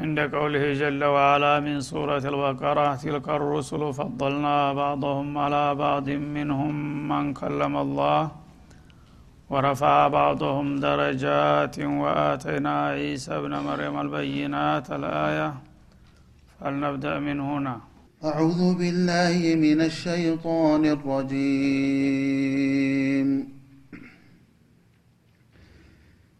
عند قوله جل وعلا من سورة البقرة تلك الرسل فضلنا بعضهم على بعض منهم من كلم الله ورفع بعضهم درجات وآتينا عيسى ابن مريم البينات الآية. فلنبدأ من هنا. أعوذ بالله من الشيطان الرجيم.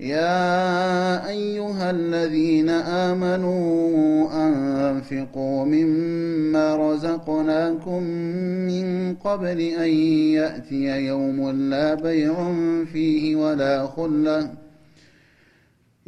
يا أيها الذين آمنوا أنفقوا مما رزقناكم من قبل أن يأتي يوم لا بيع فيه ولا خلة.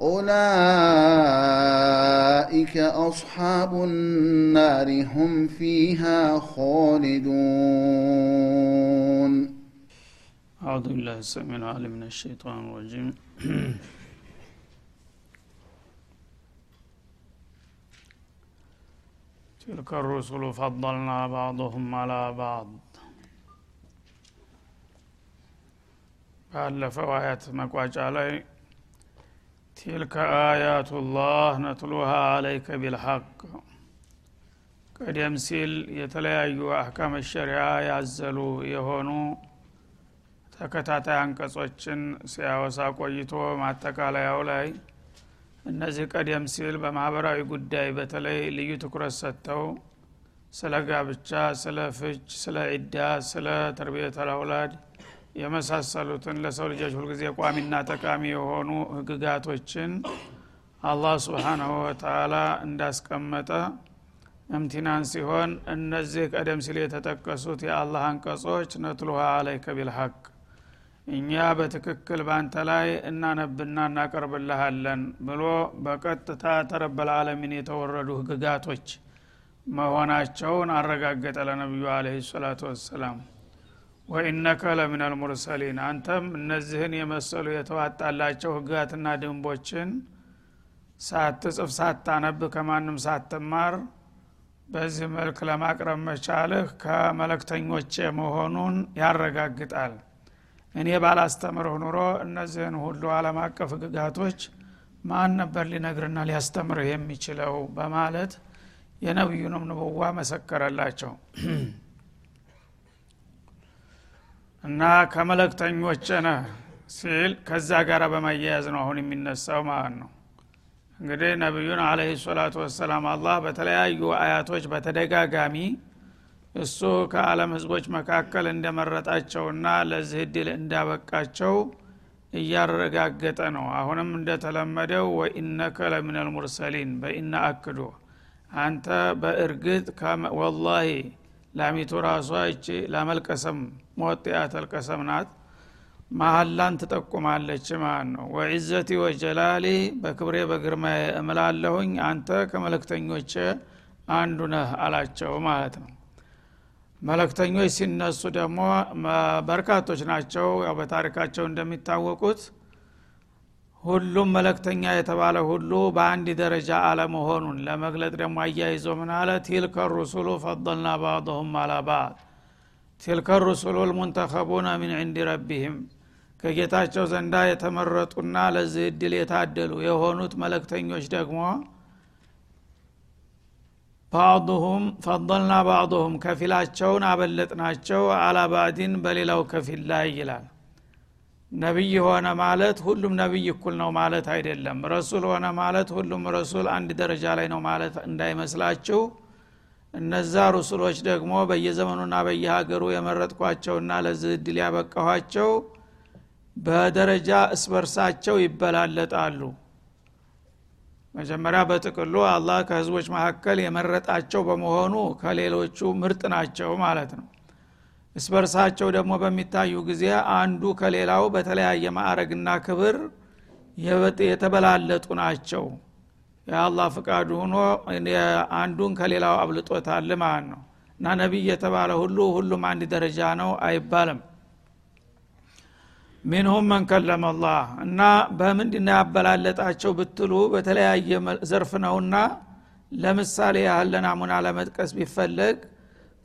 أولئك أصحاب النار هم فيها خالدون أعوذ بالله السميع العليم من الشيطان الرجيم تلك الرسل فضلنا بعضهم على بعض ባለፈው አያት መቋጫ ላይ ቲልከ አያቱላህ ነትሉሃ አለይከ ቢልሐቅ ቀደም ሲል የተለያዩ አህካም ሸሪያ ያዘሉ የሆኑ ተከታታይ አንቀጾችን ሲያወሳ ቆይቶ ማጠቃለያው ላይ እነዚህ ቀደም ሲል በማህበራዊ ጉዳይ በተለይ ልዩ ትኩረት ሰጥተው ስለ ጋብቻ ስለ ፍች ስለ ዒዳ ስለ ተርቢየት አልአውላድ የመሳሰሉትን ለሰው ልጆች ሁልጊዜ ቋሚና ጠቃሚ የሆኑ ህግጋቶችን አላህ ስብሓናሁ ወተላ እንዳስቀመጠ እምቲናን ሲሆን እነዚህ ቀደም ሲል የተጠቀሱት የአላህ አንቀጾች ነትሉሃ አለይከ ቢልሐቅ እኛ በትክክል ባንተ ላይ እናነብና እናቀርብልሃለን ብሎ በቀጥታ ተረበል አለሚን የተወረዱ ህግጋቶች መሆናቸውን አረጋገጠ ለነቢዩ አለህ ሰላቱ ወሰላም ወኢነከ ለምን አልሙርሰሊን አንተም እነዚህን የመሰሉ የተዋጣላቸው ህግጋትና ድንቦችን ሳትጽፍ ሳታነብ ከማንም ሳትማር በዚህ መልክ ለማቅረብ መቻልህ ከመለክተኞች መሆኑን ያረጋግጣል። እኔ ባላስተምርህ ኑሮ እነዚህን ሁሉ አለም አቀፍ ህግጋቶች ማን ነበር ሊነግርና ሊያስተምርህ የሚችለው? በማለት የነቢዩንም ንብዋ መሰከረላቸው እና ከመለክተኞች ነህ ሲል ከዛ ጋር በማያያዝ ነው አሁን የሚነሳው ማለት ነው። እንግዲህ ነቢዩን አለህ ሰላቱ ወሰላም አላህ በተለያዩ አያቶች በተደጋጋሚ እሱ ከዓለም ህዝቦች መካከል እንደመረጣቸውና ለዚህ እድል እንዳበቃቸው እያረጋገጠ ነው። አሁንም እንደተለመደው ወኢነከ ለምን አልሙርሰሊን በኢና አክዶ አንተ በእርግጥ ወላሂ ላሚቱ ራሷ እቺ ላመልቀሰም ሞጢያት አልቀሰም ናት። መሀላን ትጠቁማለች ማለት ነው። ወዒዘቲ ወጀላሊ በክብሬ በግርማ እምላለሁኝ አንተ ከመለክተኞች አንዱ ነህ አላቸው ማለት ነው። መለክተኞች ሲነሱ ደግሞ በርካቶች ናቸው። ያው በታሪካቸው እንደሚታወቁት ሁሉም መለክተኛ የተባለ ሁሉ በአንድ ደረጃ አለመሆኑን ለመግለጥ ደግሞ አያይዞ ምን አለ? ቲልከ ሩሱሉ ፈضልና ባዕضሁም አላ ባዕድ። ቲልከ ሩሱሉ ልሙንተኸቡነ ምን ዕንድ ረቢህም። ከጌታቸው ዘንዳ የተመረጡና ለዚህ እድል የታደሉ የሆኑት መለክተኞች ደግሞ ባዕሁም ፈضልና ባዕሁም ከፊላቸውን አበለጥናቸው አላ ባዕድን በሌላው ከፊል ላይ ይላል። ነቢይ ሆነ ማለት ሁሉም ነቢይ እኩል ነው ማለት አይደለም። ረሱል ሆነ ማለት ሁሉም ረሱል አንድ ደረጃ ላይ ነው ማለት እንዳይመስላችሁ። እነዛ ሩሱሎች ደግሞ በየዘመኑና በየሀገሩ የመረጥኳቸውና ለዚህ እድል ያበቃኋቸው በደረጃ እስበርሳቸው ይበላለጣሉ። መጀመሪያ በጥቅሉ አላህ ከህዝቦች መካከል የመረጣቸው በመሆኑ ከሌሎቹ ምርጥ ናቸው ማለት ነው እስበርሳቸው ደግሞ በሚታዩ ጊዜ አንዱ ከሌላው በተለያየ ማዕረግና ክብር የተበላለጡ ናቸው። የአላህ ፍቃዱ ሆኖ አንዱን ከሌላው አብልጦታል ማለት ነው። እና ነቢይ የተባለ ሁሉ ሁሉም አንድ ደረጃ ነው አይባልም። ሚንሁም መን ከለመ እና በምንድና ያበላለጣቸው ብትሉ በተለያየ ዘርፍ ነውና ለምሳሌ ያህል ለናሙና ለመጥቀስ ቢፈለግ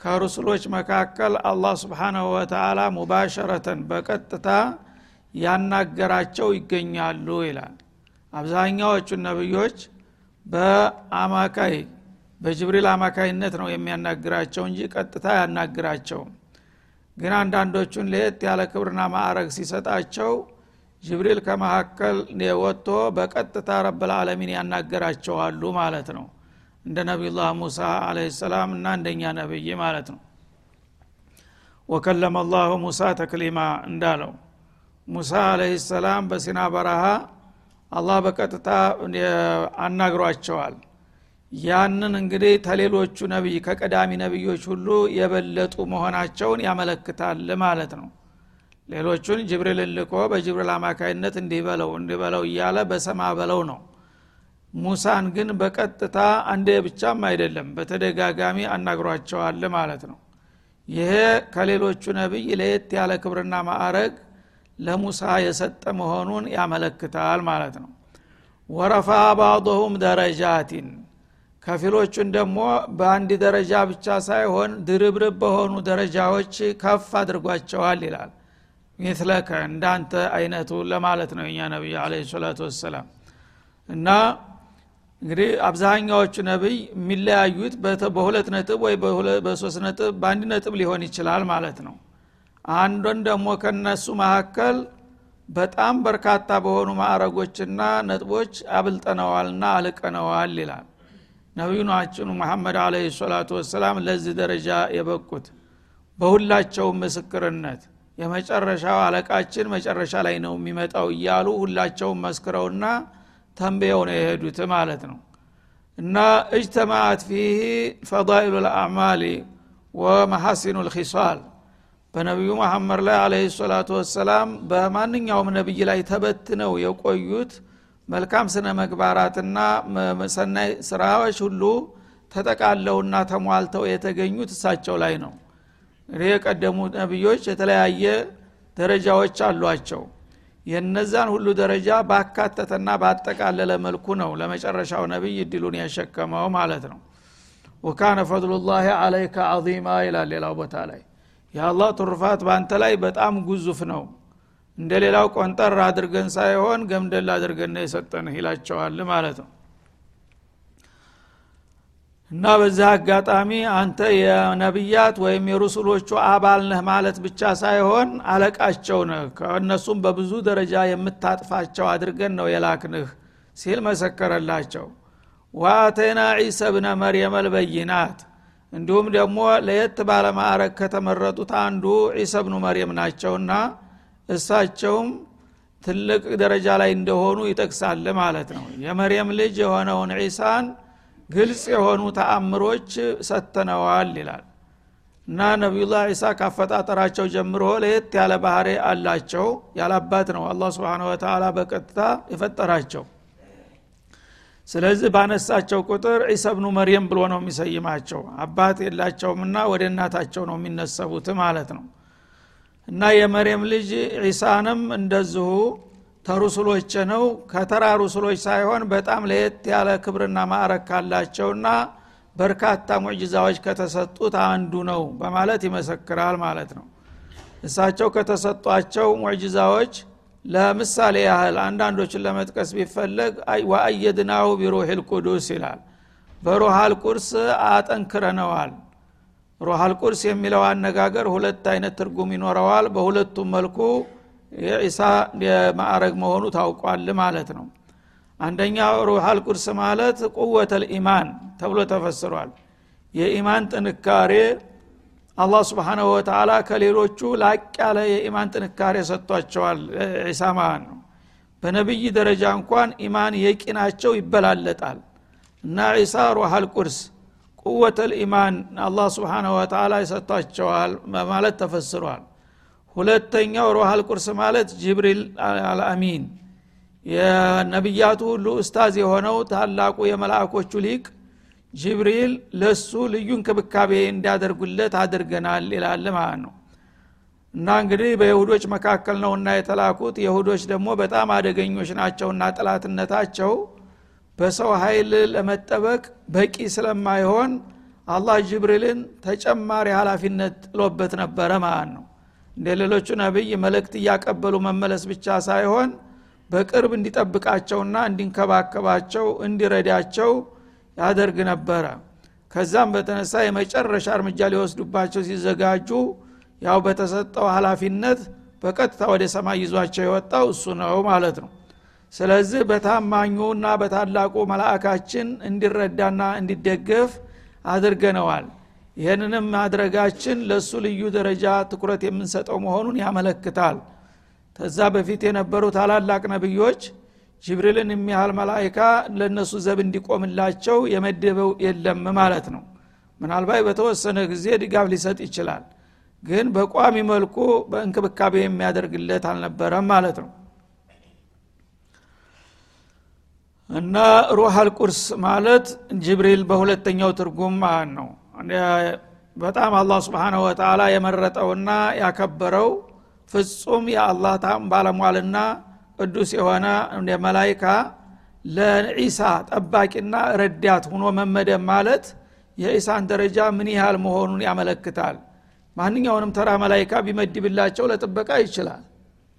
ከሩስሎች መካከል አላህ ስብሓናሁ ወተላ ሙባሸረተን በቀጥታ ያናገራቸው ይገኛሉ ይላል። አብዛኛዎቹ ነቢዮች በአማካይ በጅብሪል አማካይነት ነው የሚያናግራቸው እንጂ ቀጥታ ያናግራቸውም ግን አንዳንዶቹን ለየት ያለ ክብርና ማዕረግ ሲሰጣቸው ጅብሪል ከመካከል ወጥቶ በቀጥታ ረብልዓለሚን ያናገራቸዋሉ ማለት ነው እንደ ነቢዩላህ ሙሳ አለ ሰላም እና እንደኛ ነብይ ማለት ነው። ወከለመ አላሁ ሙሳ ተክሊማ እንዳለው ሙሳ አለህ ሰላም በሲና በረሃ አላህ በቀጥታ አናግሯቸዋል። ያንን እንግዲህ ተሌሎቹ ነቢይ ከቀዳሚ ነቢዮች ሁሉ የበለጡ መሆናቸውን ያመለክታል ማለት ነው። ሌሎቹን ጅብሪል ልኮ በጅብሪል አማካይነት እንዲህ በለው እንዲህ በለው እያለ በሰማ በለው ነው ሙሳን ግን በቀጥታ አንዴ ብቻም አይደለም በተደጋጋሚ አናግሯቸዋል ማለት ነው። ይሄ ከሌሎቹ ነቢይ ለየት ያለ ክብርና ማዕረግ ለሙሳ የሰጠ መሆኑን ያመለክታል ማለት ነው። ወረፋ ባዕضሁም ደረጃቲን ከፊሎቹን ደግሞ በአንድ ደረጃ ብቻ ሳይሆን ድርብርብ በሆኑ ደረጃዎች ከፍ አድርጓቸዋል ይላል። ሚትለከ እንዳንተ አይነቱ ለማለት ነው የኛ ነቢይ አለ ሰላቱ ወሰላም። እና እንግዲህ አብዛኛዎቹ ነቢይ የሚለያዩት በሁለት ነጥብ ወይ በሶስት ነጥብ በአንድ ነጥብ ሊሆን ይችላል ማለት ነው። አንዱን ደግሞ ከነሱ መካከል በጣም በርካታ በሆኑ ማዕረጎችና ነጥቦች አብልጠነዋልና አልቀነዋል ይላል። ነቢዩናችን መሐመድ አለ ሰላቱ ወሰላም ለዚህ ደረጃ የበቁት በሁላቸውም ምስክርነት የመጨረሻው አለቃችን መጨረሻ ላይ ነው የሚመጣው እያሉ ሁላቸውም መስክረውና ተንብየው ነው የሄዱት ማለት ነው። እና እጅተማአት ፊህ ፈዳኢሉ ልአዕማሊ ወመሐሲኑ ልኪሷል በነቢዩ መሐመድ ላይ አለህ ሰላቱ ወሰላም በማንኛውም ነቢይ ላይ ተበትነው የቆዩት መልካም ስነ መግባራትና ሰናይ ስራዎች ሁሉ ተጠቃለውና ተሟልተው የተገኙት እሳቸው ላይ ነው እንግዲህ የቀደሙ ነቢዮች የተለያየ ደረጃዎች አሏቸው የነዛን ሁሉ ደረጃ ባካተተና ባጠቃለለ መልኩ ነው ለመጨረሻው ነቢይ እድሉን ያሸከመው ማለት ነው። ወካነ ፈضሉላህ አለይከ አዚማ ይላል ሌላው ቦታ ላይ። የአላህ ትሩፋት በአንተ ላይ በጣም ጉዙፍ ነው። እንደ ሌላው ቆንጠር አድርገን ሳይሆን ገምደል አድርገን የሰጠንህ ይላቸዋል ማለት ነው እና በዚህ አጋጣሚ አንተ የነቢያት ወይም የሩሱሎቹ አባል ነህ ማለት ብቻ ሳይሆን አለቃቸው ነህ። ከእነሱም በብዙ ደረጃ የምታጥፋቸው አድርገን ነው የላክንህ ሲል መሰከረላቸው። ዋአተይና ዒሳ ብነ መርየም አልበይናት። እንዲሁም ደግሞ ለየት ባለማዕረግ ከተመረጡት አንዱ ዒሳ ብኑ መርየም ናቸውና እሳቸውም ትልቅ ደረጃ ላይ እንደሆኑ ይጠቅሳል ማለት ነው። የመርየም ልጅ የሆነውን ዒሳን ግልጽ የሆኑ ተአምሮች ሰተነዋል ይላል። እና ነቢዩላህ ዒሳ ካፈጣጠራቸው ጀምሮ ለየት ያለ ባህሬ አላቸው ያላባት ነው አላ ስብን ወተላ በቀጥታ የፈጠራቸው። ስለዚህ ባነሳቸው ቁጥር ዒሳ ብኑ መርየም ብሎ ነው የሚሰይማቸው። አባት የላቸውምና ወደ እናታቸው ነው የሚነሰቡት ማለት ነው። እና የመርየም ልጅ ዒሳንም እንደዚሁ ተሩሱሎች ነው። ከተራ ሩሱሎች ሳይሆን በጣም ለየት ያለ ክብርና ማዕረግ ካላቸውና በርካታ ሙዕጅዛዎች ከተሰጡት አንዱ ነው በማለት ይመሰክራል ማለት ነው። እሳቸው ከተሰጧቸው ሙዕጅዛዎች ለምሳሌ ያህል አንዳንዶችን ለመጥቀስ ቢፈለግ ወአየድናሁ ቢሩህ ልቁዱስ ይላል። በሩሃል ቁርስ አጠንክረነዋል። ሩሃል ቁርስ የሚለው አነጋገር ሁለት አይነት ትርጉም ይኖረዋል። በሁለቱም መልኩ የዒሳ ማዕረግ መሆኑ ታውቋል ማለት ነው። አንደኛው ሩሃል ቁርስ ማለት ቁወተ ልኢማን ተብሎ ተፈስሯል። የኢማን ጥንካሬ አላህ ስብሓናሁ ወተላ ከሌሎቹ ላቅ ያለ የኢማን ጥንካሬ ሰጥቷቸዋል። ዒሳ ማለት ነው። በነቢይ ደረጃ እንኳን ኢማን የቂናቸው ይበላለጣል። እና ዒሳ ሩሃል ቁርስ ቁወተ ልኢማን አላህ ስብሓናሁ ወተላ ይሰጥቷቸዋል ማለት ተፈስሯል ሁለተኛው ሮሃል ቁርስ ማለት ጅብሪል አልአሚን። የነቢያቱ ሁሉ እስታዝ የሆነው ታላቁ የመላእኮቹ ሊቅ ጅብሪል ለሱ ልዩ እንክብካቤ እንዲያደርጉለት አድርገናል ይላል ማለት ነው። እና እንግዲህ በይሁዶች መካከል ነውና የተላኩት። የሁዶች ደግሞ በጣም አደገኞች ናቸውና ጥላትነታቸው በሰው ኃይል ለመጠበቅ በቂ ስለማይሆን አላህ ጅብሪልን ተጨማሪ ሀላፊነት ጥሎበት ነበረ ማለት ነው እንደ ሌሎቹ ነቢይ መልእክት እያቀበሉ መመለስ ብቻ ሳይሆን በቅርብ እንዲጠብቃቸውና እንዲንከባከባቸው እንዲረዳቸው ያደርግ ነበረ። ከዛም በተነሳ የመጨረሻ እርምጃ ሊወስዱባቸው ሲዘጋጁ ያው በተሰጠው ሀላፊነት በቀጥታ ወደ ሰማይ ይዟቸው የወጣው እሱ ነው ማለት ነው። ስለዚህ በታማኙና በታላቁ መላእካችን እንዲረዳና እንዲደገፍ አድርገነዋል ይህንንም ማድረጋችን ለእሱ ልዩ ደረጃ ትኩረት የምንሰጠው መሆኑን ያመለክታል። ከዛ በፊት የነበሩ ታላላቅ ነቢዮች ጅብሪልን የሚያህል መላይካ ለእነሱ ዘብ እንዲቆምላቸው የመደበው የለም ማለት ነው። ምናልባት በተወሰነ ጊዜ ድጋፍ ሊሰጥ ይችላል ግን በቋሚ መልኩ በእንክብካቤ የሚያደርግለት አልነበረም ማለት ነው። እና ሩሃል ቁርስ ማለት ጅብሪል በሁለተኛው ትርጉም ማለት ነው በጣም አላህ ስብሓንሁ ወተላ የመረጠውና ያከበረው ፍጹም የአላህ ባለሟልና ቅዱስ የሆነ መላይካ ለዒሳ ጠባቂና ረዳት ሁኖ መመደብ ማለት የኢሳን ደረጃ ምን ያህል መሆኑን ያመለክታል። ማንኛውንም ተራ መላይካ ቢመድብላቸው ለጥበቃ ይችላል።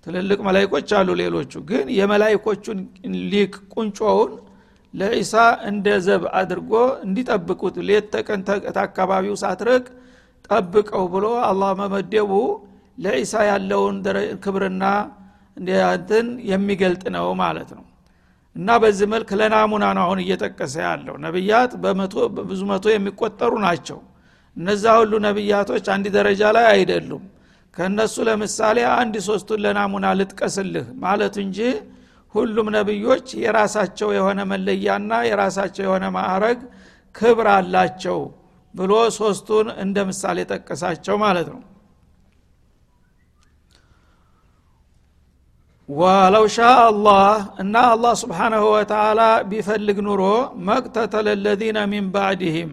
ትልልቅ መላይኮች አሉ ሌሎቹ ግን የመላይኮቹን ሊቅ ቁንጮውን ለዒሳ እንደ ዘብ አድርጎ እንዲጠብቁት ሌት ተቀን አካባቢው ሳትርቅ ጠብቀው ብሎ አላህ መመደቡ ለዒሳ ያለውን ክብርና እንትን የሚገልጥ ነው ማለት ነው። እና በዚህ መልክ ለናሙና ነው አሁን እየጠቀሰ ያለው። ነቢያት ብዙ መቶ የሚቆጠሩ ናቸው። እነዛ ሁሉ ነቢያቶች አንድ ደረጃ ላይ አይደሉም። ከእነሱ ለምሳሌ አንድ ሶስቱን ለናሙና ልጥቀስልህ ማለቱ እንጂ ሁሉም ነቢዮች የራሳቸው የሆነ መለያና የራሳቸው የሆነ ማዕረግ ክብር አላቸው ብሎ ሶስቱን እንደ ምሳሌ ጠቀሳቸው ማለት ነው። ወለው ሻ አላህ እና አላህ ስብሓናሁ ወተላ ቢፈልግ ኑሮ መቅተተለ ለዚነ ሚን ባዕድህም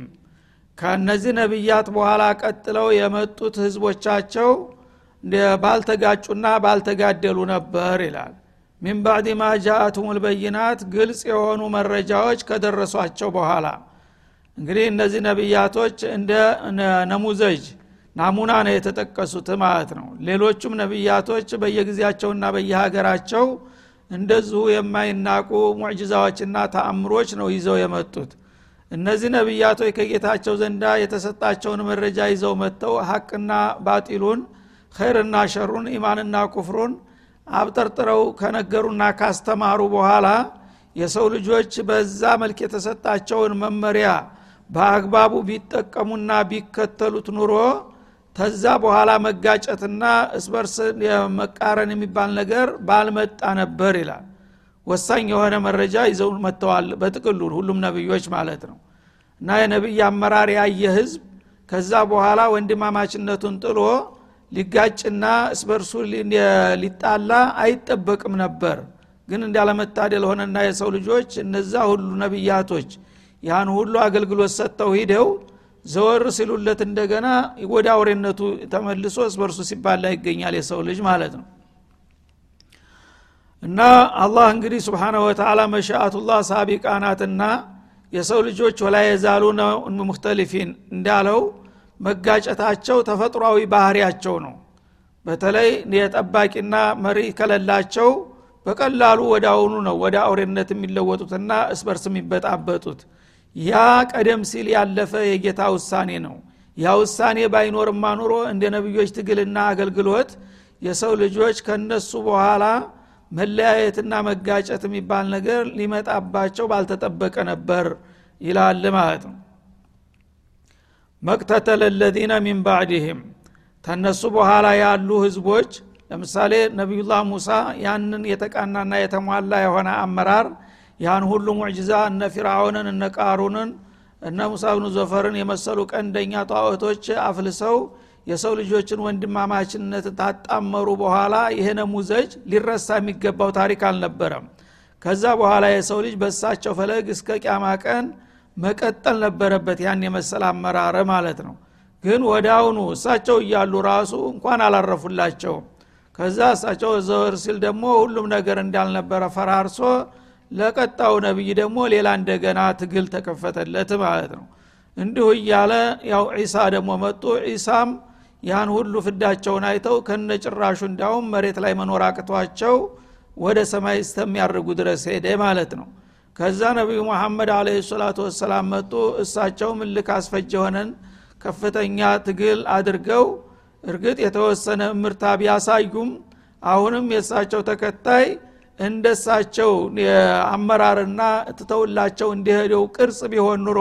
ከእነዚህ ነቢያት በኋላ ቀጥለው የመጡት ህዝቦቻቸው ባልተጋጩና ባልተጋደሉ ነበር ይላል ሚን ባዕድ ማ ጃአቱም ልበይናት ግልጽ የሆኑ መረጃዎች ከደረሷቸው በኋላ። እንግዲህ እነዚህ ነቢያቶች እንደ ነሙዘጅ ናሙና ነው የተጠቀሱት ማለት ነው። ሌሎቹም ነቢያቶች በየጊዜያቸውና በየሀገራቸው እንደዚሁ የማይናቁ ሙዕጅዛዎችና ተአምሮች ነው ይዘው የመጡት። እነዚህ ነቢያቶች ከጌታቸው ዘንዳ የተሰጣቸውን መረጃ ይዘው መጥተው ሀቅና ባጢሉን ኸይርና ሸሩን ኢማንና ኩፍሩን አብጠርጥረው ከነገሩና ካስተማሩ በኋላ የሰው ልጆች በዛ መልክ የተሰጣቸውን መመሪያ በአግባቡ ቢጠቀሙና ቢከተሉት ኑሮ ተዛ በኋላ መጋጨትና እስበርስ መቃረን የሚባል ነገር ባልመጣ ነበር ይላል። ወሳኝ የሆነ መረጃ ይዘው መጥተዋል በጥቅሉ ሁሉም ነብዮች ማለት ነው። እና የነቢይ አመራር ያየ ህዝብ ከዛ በኋላ ወንድማማችነቱን ጥሎ ሊጋጭና እስበርሱ ሊጣላ አይጠበቅም ነበር። ግን እንዳለመታደል ሆነና የሰው ልጆች እነዛ ሁሉ ነቢያቶች ያን ሁሉ አገልግሎት ሰጥተው ሂደው ዘወር ሲሉለት እንደገና ወደ አውሬነቱ ተመልሶ እስበርሱ ሲባላ ይገኛል የሰው ልጅ ማለት ነው። እና አላህ እንግዲህ ስብሓናሁ ወተላ መሻአቱላህ ሳቢቃ የሰው ልጆች ወላ የዛሉ ነው ሙክተሊፊን እንዳለው መጋጨታቸው ተፈጥሯዊ ባህሪያቸው ነው። በተለይ የጠባቂና መሪ ከለላቸው በቀላሉ ወደ አሁኑ ነው ወደ አውሬነት የሚለወጡትና እስበርስ የሚበጣበጡት። ያ ቀደም ሲል ያለፈ የጌታ ውሳኔ ነው። ያ ውሳኔ ባይኖርማ ኑሮ እንደ ነቢዮች ትግልና አገልግሎት የሰው ልጆች ከነሱ በኋላ መለያየትና መጋጨት የሚባል ነገር ሊመጣባቸው ባልተጠበቀ ነበር ይላል ማለት ነው መቅተተለ ለዚነ ሚን ባዕድህም። ተነሱ በኋላ ያሉ ህዝቦች ለምሳሌ ነቢዩላህ ሙሳ ያንን የተቃናና የተሟላ የሆነ አመራር ያን ሁሉ ሙዕጅዛ እነ ፊርአውንን እነ ቃሩንን እነ ሙሳ ብኑ ዘፈርን የመሰሉ ቀንደኛ ጣዖቶች አፍልሰው የሰው ልጆችን ወንድማማችነት ታጣመሩ በኋላ ይሄ ነሙዘጅ ሊረሳ የሚገባው ታሪክ አልነበረም። ከዛ በኋላ የሰው ልጅ በሳቸው ፈለግ እስከ ቅያማ ቀን መቀጠል ነበረበት ያን የመሰል አመራረ ማለት ነው። ግን አሁኑ እሳቸው እያሉ ራሱ እንኳን አላረፉላቸውም። ከዛ እሳቸው ዘወር ሲል ደግሞ ሁሉም ነገር እንዳልነበረ ፈራርሶ ለቀጣው ነቢይ ደግሞ ሌላ እንደገና ትግል ተከፈተለት ማለት ነው። እንዲሁ እያለ ያው ዒሳ ደግሞ መጡ። ዒሳም ያን ሁሉ ፍዳቸውን አይተው ከነ ጭራሹ እንዳውም መሬት ላይ መኖር አቅቷቸው ወደ ሰማይ እስተሚያርጉ ድረስ ሄደ ማለት ነው ከዛ ነቢዩ መሐመድ አለ ሰላቱ ወሰላም መጡ። እሳቸውም እልክ አስፈጅ የሆነን ከፍተኛ ትግል አድርገው እርግጥ የተወሰነ እምርታ ቢያሳዩም አሁንም የእሳቸው ተከታይ እንደሳቸው አመራርና ትተውላቸው እንዲሄደው ቅርጽ ቢሆን ኑሮ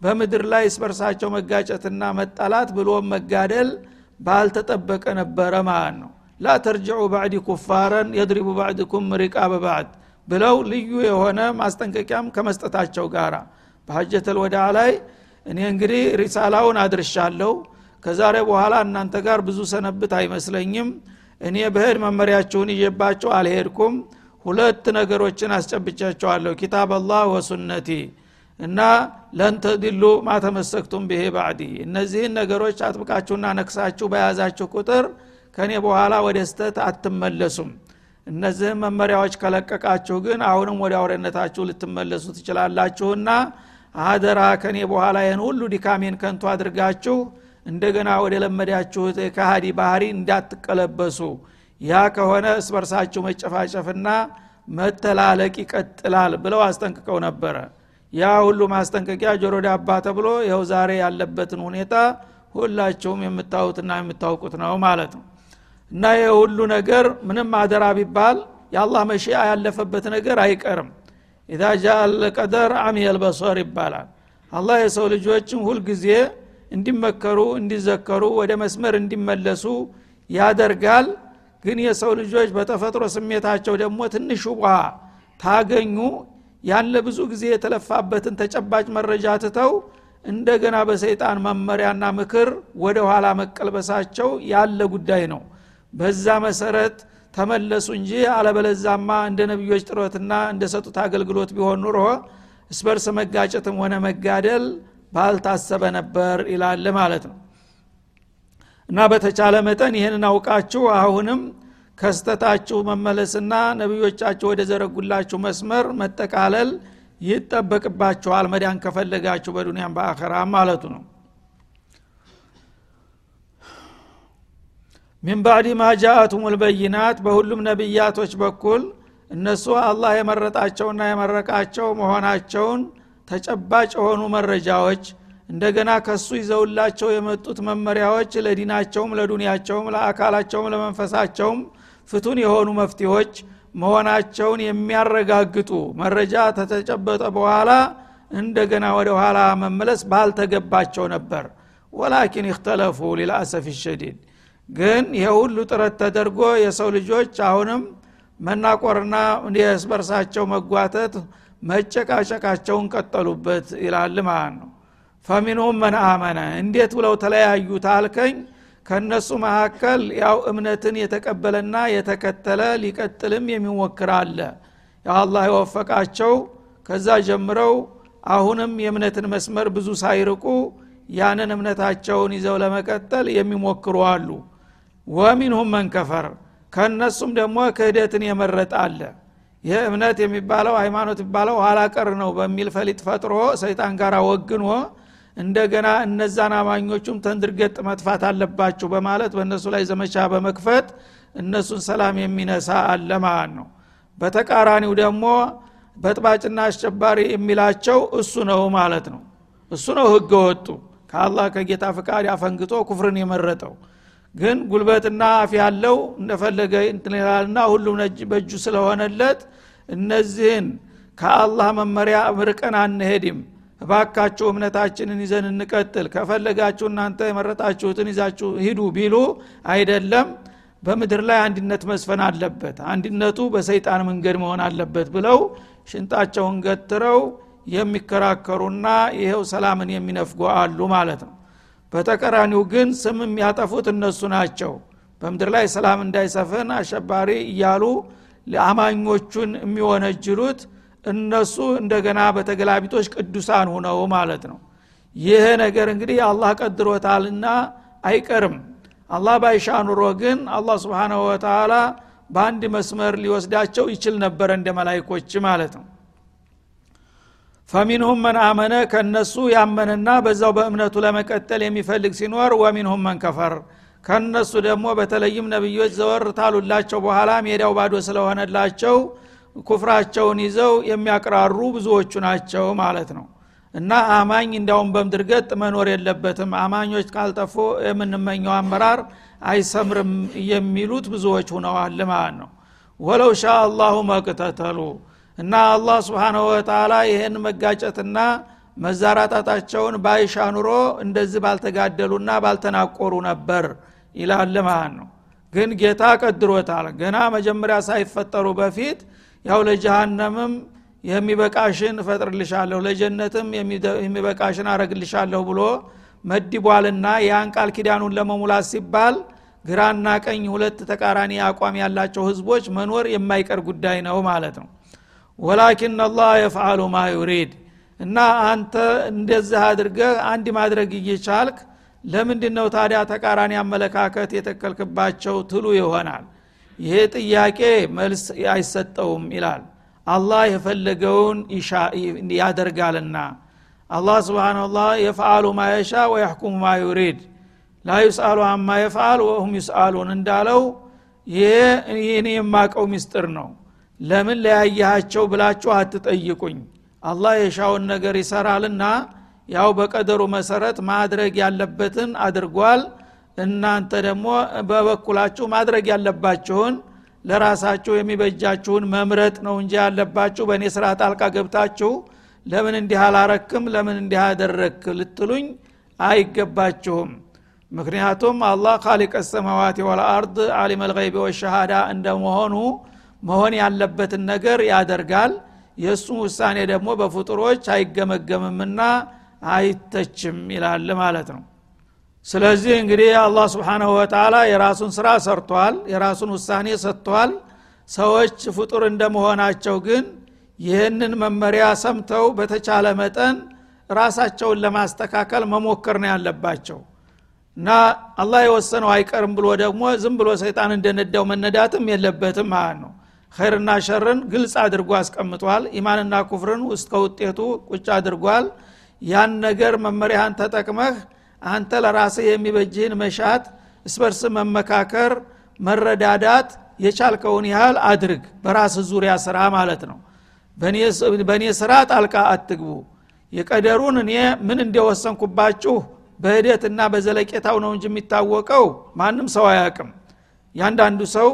በምድር ላይ እስበርሳቸው መጋጨትና መጠላት ብሎም መጋደል ባልተጠበቀ ነበረ ማለት ነው። ላ ተርጅዑ ባዕዲ ኩፋረን የድሪቡ ባዕድኩም ሪቃ በባዕድ ብለው ልዩ የሆነ ማስጠንቀቂያም ከመስጠታቸው ጋር በሀጀተል ወዳ ላይ እኔ እንግዲህ ሪሳላውን አድርሻለሁ። ከዛሬ በኋላ እናንተ ጋር ብዙ ሰነብት አይመስለኝም። እኔ በህድ መመሪያችሁን እየባቸው አልሄድኩም። ሁለት ነገሮችን አስጨብቻቸዋለሁ ኪታብ አላህ ወሱነቲ እና ለንተድሉ ማተመሰክቱም ብሄ ባዕዲ። እነዚህን ነገሮች አጥብቃችሁና ነክሳችሁ በያዛችሁ ቁጥር ከእኔ በኋላ ወደ ስተት አትመለሱም እነዚህን መመሪያዎች ከለቀቃችሁ ግን አሁንም ወደ አውሬነታችሁ ልትመለሱ ትችላላችሁና አደራ ከኔ በኋላ ይህን ሁሉ ዲካሜን ከንቱ አድርጋችሁ እንደገና ወደ ለመዳችሁት ከሃዲ ባህሪ እንዳትቀለበሱ። ያ ከሆነ እስበርሳችሁ መጨፋጨፍና መተላለቅ ይቀጥላል ብለው አስጠንቅቀው ነበረ። ያ ሁሉ ማስጠንቀቂያ ጆሮ ዳባ ተብሎ ይኸው ዛሬ ያለበትን ሁኔታ ሁላችሁም የምታዩትና የምታውቁት ነው ማለት ነው እና ይህ ሁሉ ነገር ምንም አደራ ቢባል የአላህ መሺያ ያለፈበት ነገር አይቀርም። ኢዛ ጃ አልቀደር አሚየል በሶር ይባላል። አላህ የሰው ልጆችን ሁልጊዜ እንዲመከሩ እንዲዘከሩ ወደ መስመር እንዲመለሱ ያደርጋል። ግን የሰው ልጆች በተፈጥሮ ስሜታቸው ደግሞ ትንሽ ውሃ ታገኙ። ያን ለብዙ ጊዜ የተለፋበትን ተጨባጭ መረጃ ትተው እንደገና በሰይጣን መመሪያና ምክር ወደ ኋላ መቀልበሳቸው ያለ ጉዳይ ነው በዛ መሰረት ተመለሱ እንጂ አለበለዛማ እንደ ነቢዮች ጥረትና እንደሰጡት አገልግሎት ቢሆን ኑሮ እስበርስ መጋጨትም ሆነ መጋደል ባልታሰበ ነበር ይላል ማለት ነው። እና በተቻለ መጠን ይህንን አውቃችሁ አሁንም ከስተታችሁ መመለስና ነቢዮቻችሁ ወደ ዘረጉላችሁ መስመር መጠቃለል ይጠበቅባችኋል። መዳን ከፈለጋችሁ በዱንያም በአኸራ ማለቱ ነው ሚን ባዕድ ማ ጃአቱም ልበይናት በሁሉም ነቢያቶች በኩል እነሱ አላህ የመረጣቸውና የመረቃቸው መሆናቸውን ተጨባጭ የሆኑ መረጃዎች እንደገና ከሱ ይዘውላቸው የመጡት መመሪያዎች ለዲናቸውም ለዱንያቸውም ለአካላቸውም ለመንፈሳቸውም ፍቱን የሆኑ መፍትሄዎች መሆናቸውን የሚያረጋግጡ መረጃ ተተጨበጠ በኋላ እንደገና ወደ ኋላ መመለስ ባልተገባቸው ነበር። ወላኪን ይክተለፉ ሊልአሰፍ ሸዲድ ግን ይሄ ሁሉ ጥረት ተደርጎ የሰው ልጆች አሁንም መናቆርና የስበርሳቸው መጓተት መጨቃጨቃቸውን ቀጠሉበት ይላል ማለት ነው። ፈሚንሁም መን አመነ? እንዴት ብለው ተለያዩ ታልከኝ ከእነሱ መካከል ያው እምነትን የተቀበለና የተከተለ ሊቀጥልም የሚሞክር አለ። ያው አላህ የወፈቃቸው። ከዛ ጀምረው አሁንም የእምነትን መስመር ብዙ ሳይርቁ ያንን እምነታቸውን ይዘው ለመቀጠል የሚሞክሩ አሉ ወሚንሁም መንከፈር ከእነሱም ደግሞ ክህደትን የመረጠ አለ። ይህ እምነት የሚባለው ሃይማኖት የሚባለው ኋላቀር ነው በሚል ፈሊጥ ፈጥሮ ሰይጣን ጋር ወግኖ እንደገና እነዛን አማኞቹም ተንድርገጥ መጥፋት አለባችሁ በማለት በእነሱ ላይ ዘመቻ በመክፈት እነሱን ሰላም የሚነሳ አለ ማለት ነው። በተቃራኒው ደግሞ በጥባጭና አስቸባሪ የሚላቸው እሱ ነው ማለት ነው። እሱ ነው ህገ ወጡ። ከአላህ ከጌታ ፍቃድ አፈንግጦ ኩፍርን የመረጠው ግን ጉልበትና አፍ ያለው እንደፈለገ እንትላልና ሁሉም በእጁ ስለሆነለት እነዚህን ከአላህ መመሪያ ርቀን አንሄድም። እባካችሁ እምነታችንን ይዘን እንቀጥል። ከፈለጋችሁ እናንተ የመረጣችሁትን ይዛችሁ ሂዱ ቢሉ አይደለም። በምድር ላይ አንድነት መስፈን አለበት። አንድነቱ በሰይጣን መንገድ መሆን አለበት ብለው ሽንጣቸውን ገትረው የሚከራከሩና ይሄው ሰላምን የሚነፍጉ አሉ ማለት ነው በተቀራኒው ግን ስም የሚያጠፉት እነሱ ናቸው። በምድር ላይ ሰላም እንዳይሰፍን አሸባሪ እያሉ አማኞቹን የሚወነጅሉት እነሱ እንደገና በተገላቢጦች ቅዱሳን ሁነው ማለት ነው። ይህ ነገር እንግዲህ አላህ ቀድሮታልና አይቀርም። አላህ ባይሻ ኑሮ ግን አላህ ስብንሁ ወተላ በአንድ መስመር ሊወስዳቸው ይችል ነበረ እንደ መላይኮች ማለት ነው ፈሚንሁም መን አመነ ከነሱ ያመነና በዛው በእምነቱ ለመቀጠል የሚፈልግ ሲኖር ወሚንሁም መን ከፈር። ከነሱ ደግሞ በተለይም ነቢዮች ዘወር ታሉላቸው በኋላ ሜዳው ባዶ ስለሆነላቸው ኩፍራቸውን ይዘው የሚያቅራሩ ብዙዎቹ ናቸው ማለት ነው። እና አማኝ እንዲያውም በምድር ገጥ መኖር የለበትም። አማኞች ካልጠፉ የምንመኘው አመራር አይሰምርም የሚሉት ብዙዎች ሁነዋል ማለት ነው። ወለው ሻ አላሁ መቅተተሉ እና አላህ ስብሓንሁ ወተላ ይህን መጋጨትና መዛራጣታቸውን ባይሻ ኑሮ እንደዚህ ባልተጋደሉና ባልተናቆሩ ነበር ይላል ማለት ነው። ግን ጌታ ቀድሮታል። ገና መጀመሪያ ሳይፈጠሩ በፊት ያው ለጀሃነምም የሚበቃሽን እፈጥርልሻለሁ ለጀነትም የሚበቃሽን አረግልሻለሁ ብሎ መድቧልና ያን ቃል ኪዳኑን ለመሙላት ሲባል ግራና ቀኝ ሁለት ተቃራኒ አቋም ያላቸው ህዝቦች መኖር የማይቀር ጉዳይ ነው ማለት ነው ወላኪን አላህ የፍአሉ ማ ዩሪድ። እና አንተ እንደዚህ አድርገህ አንድ ማድረግ እየቻልክ ለምንድ ነው ታዲያ ተቃራኒ አመለካከት የተከልክባቸው ትሉ ይሆናል። ይሄ ጥያቄ መልስ አይሰጠውም ይላል። አላህ የፈለገውን ያደርጋልና። አላህ ስብናላህ የፍአሉ ማ የሻ ወያሕኩሙ ማ ዩሪድ። ላ ዩስአሉ አማ የፍአል ወሁም ዩስአሉን እንዳለው ይሄ ይህን የማቀው ሚስጥር ነው ለምን ለያያቸው ብላችሁ አትጠይቁኝ። አላህ የሻውን ነገር ይሰራልና ያው በቀደሩ መሰረት ማድረግ ያለበትን አድርጓል። እናንተ ደግሞ በበኩላችሁ ማድረግ ያለባችሁን ለራሳችሁ የሚበጃችሁን መምረጥ ነው እንጂ ያለባችሁ በእኔ ስራ ጣልቃ ገብታችሁ ለምን እንዲህ አላረክም ለምን እንዲህ አደረክ ልትሉኝ አይገባችሁም። ምክንያቱም አላህ ካሊቀ ሰማዋት ወልአርድ አሊም አልገይቢ ወሸሃዳ እንደመሆኑ መሆን ያለበትን ነገር ያደርጋል። የእሱ ውሳኔ ደግሞ በፍጡሮች አይገመገምምና አይተችም ይላል ማለት ነው። ስለዚህ እንግዲህ አላህ ስብሓናሁ ወተላ የራሱን ስራ ሰርቷል የራሱን ውሳኔ ሰጥቷል። ሰዎች ፍጡር እንደመሆናቸው ግን ይህንን መመሪያ ሰምተው በተቻለ መጠን ራሳቸውን ለማስተካከል መሞከር ነው ያለባቸው። እና አላህ የወሰነው አይቀርም ብሎ ደግሞ ዝም ብሎ ሰይጣን እንደነዳው መነዳትም የለበትም ማለት ነው ኸይርና ሸርን ግልጽ አድርጎ አስቀምጧል። ኢማንና ኩፍርን ውስጥ ከውጤቱ ቁጭ አድርጓል። ያን ነገር መመሪያህን ተጠቅመህ አንተ ለራስህ የሚበጅህን መሻት እስበርስ መመካከር መረዳዳት የቻልከውን ያህል አድርግ። በራስህ ዙሪያ ስራ ማለት ነው። በእኔ ስራ ጣልቃ አትግቡ። የቀደሩን እኔ ምን እንደወሰንኩባችሁ በሂደትና በዘለቄታው ነው እንጂ የሚታወቀው ማንም ሰው አያውቅም ያንዳንዱ ሰው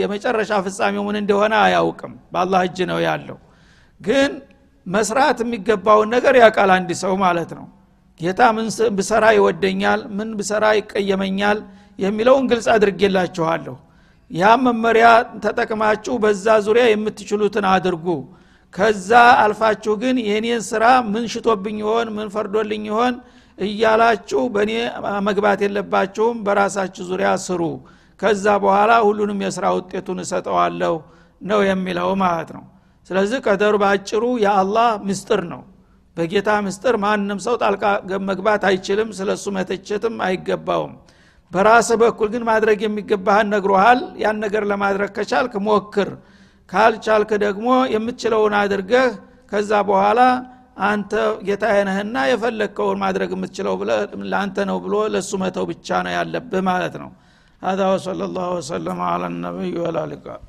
የመጨረሻ ፍጻሜው ምን እንደሆነ አያውቅም። በአላህ እጅ ነው ያለው። ግን መስራት የሚገባውን ነገር ያውቃል አንድ ሰው ማለት ነው። ጌታ ምን ብሰራ ይወደኛል? ምን ብሰራ ይቀየመኛል? የሚለውን ግልጽ አድርጌላችኋለሁ። ያ መመሪያ ተጠቅማችሁ በዛ ዙሪያ የምትችሉትን አድርጉ። ከዛ አልፋችሁ ግን የእኔን ስራ ምን ሽቶብኝ ይሆን? ምን ፈርዶልኝ ይሆን? እያላችሁ በእኔ መግባት የለባችሁም። በራሳችሁ ዙሪያ ስሩ ከዛ በኋላ ሁሉንም የስራ ውጤቱን እሰጠዋለሁ ነው የሚለው ማለት ነው። ስለዚህ ቀደሩ በአጭሩ የአላህ ምስጥር ነው። በጌታ ምስጥር ማንም ሰው ጣልቃ መግባት አይችልም ስለ እሱ መተቸትም አይገባውም። በራስ በኩል ግን ማድረግ የሚገባህን ነግሮሃል። ያን ነገር ለማድረግ ከቻልክ ሞክር ካልቻልክ ደግሞ የምትችለውን አድርገህ ከዛ በኋላ አንተ ጌታዬነህና የፈለግከውን ማድረግ የምትችለው ለአንተ ነው ብሎ ለእሱ መተው ብቻ ነው ያለብህ ማለት ነው هذا وصلى الله وسلم على النبي ولا لقاء